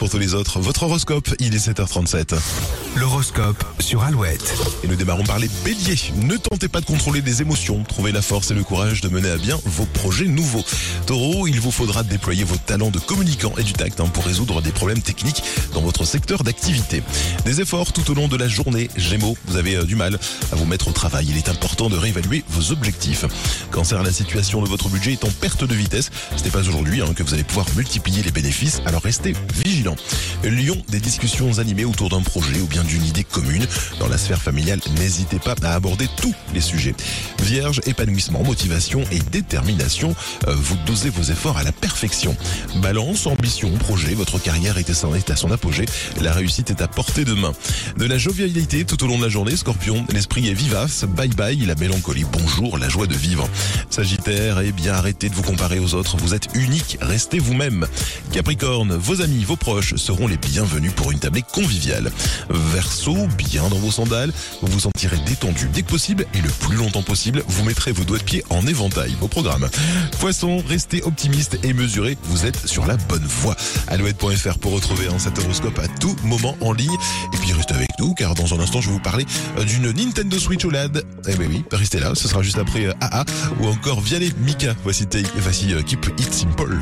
Pour tous les autres, votre horoscope, il est 7h37. L'horoscope sur Alouette. Et nous démarrons par les béliers. Ne tentez pas de contrôler les émotions, trouvez la force et le courage de mener à bien vos projets nouveaux. Taureau, il vous faudra déployer vos talents de communicant et du tact hein, pour résoudre des problèmes techniques dans votre secteur d'activité. Des efforts tout au long de la journée. Gémeaux, vous avez euh, du mal à vous mettre au travail. Il est important de réévaluer vos objectifs. Cancer, la situation de votre budget est en perte de vitesse. Ce n'est pas aujourd'hui hein, que vous allez pouvoir multiplier les bénéfices, alors restez vigilants. Lyon, des discussions animées autour d'un projet ou bien d'une idée commune. Dans la sphère familiale, n'hésitez pas à aborder tous les sujets. Vierge, épanouissement, motivation et détermination. Euh, Vous dosez vos efforts à la perfection. Balance, ambition, projet, votre carrière est à son apogée. La réussite est à portée de main. De la jovialité tout au long de la journée, Scorpion, l'esprit est vivace. Bye bye la mélancolie. Bonjour la joie de vivre. Sagittaire, eh bien arrêtez de vous comparer aux autres. Vous êtes unique, restez vous-même. Capricorne, vos amis, vos proches seront les bienvenus pour une tablée conviviale. Verseau, bien dans vos sandales, vous vous sentirez détendu dès que possible et le plus longtemps possible, vous mettrez vos doigts de pied en éventail au programme. Poisson, restez optimiste et mesuré, vous êtes sur la bonne voie. Alouette.fr pour retrouver un cet horoscope à tout moment en ligne. Et puis restez avec nous car dans un instant je vais vous parler euh, d'une Nintendo Switch OLED. Eh ben oui, restez là, ce sera juste après euh, AA ou encore Vianney Mika. Voici, voici euh, Keep It Simple.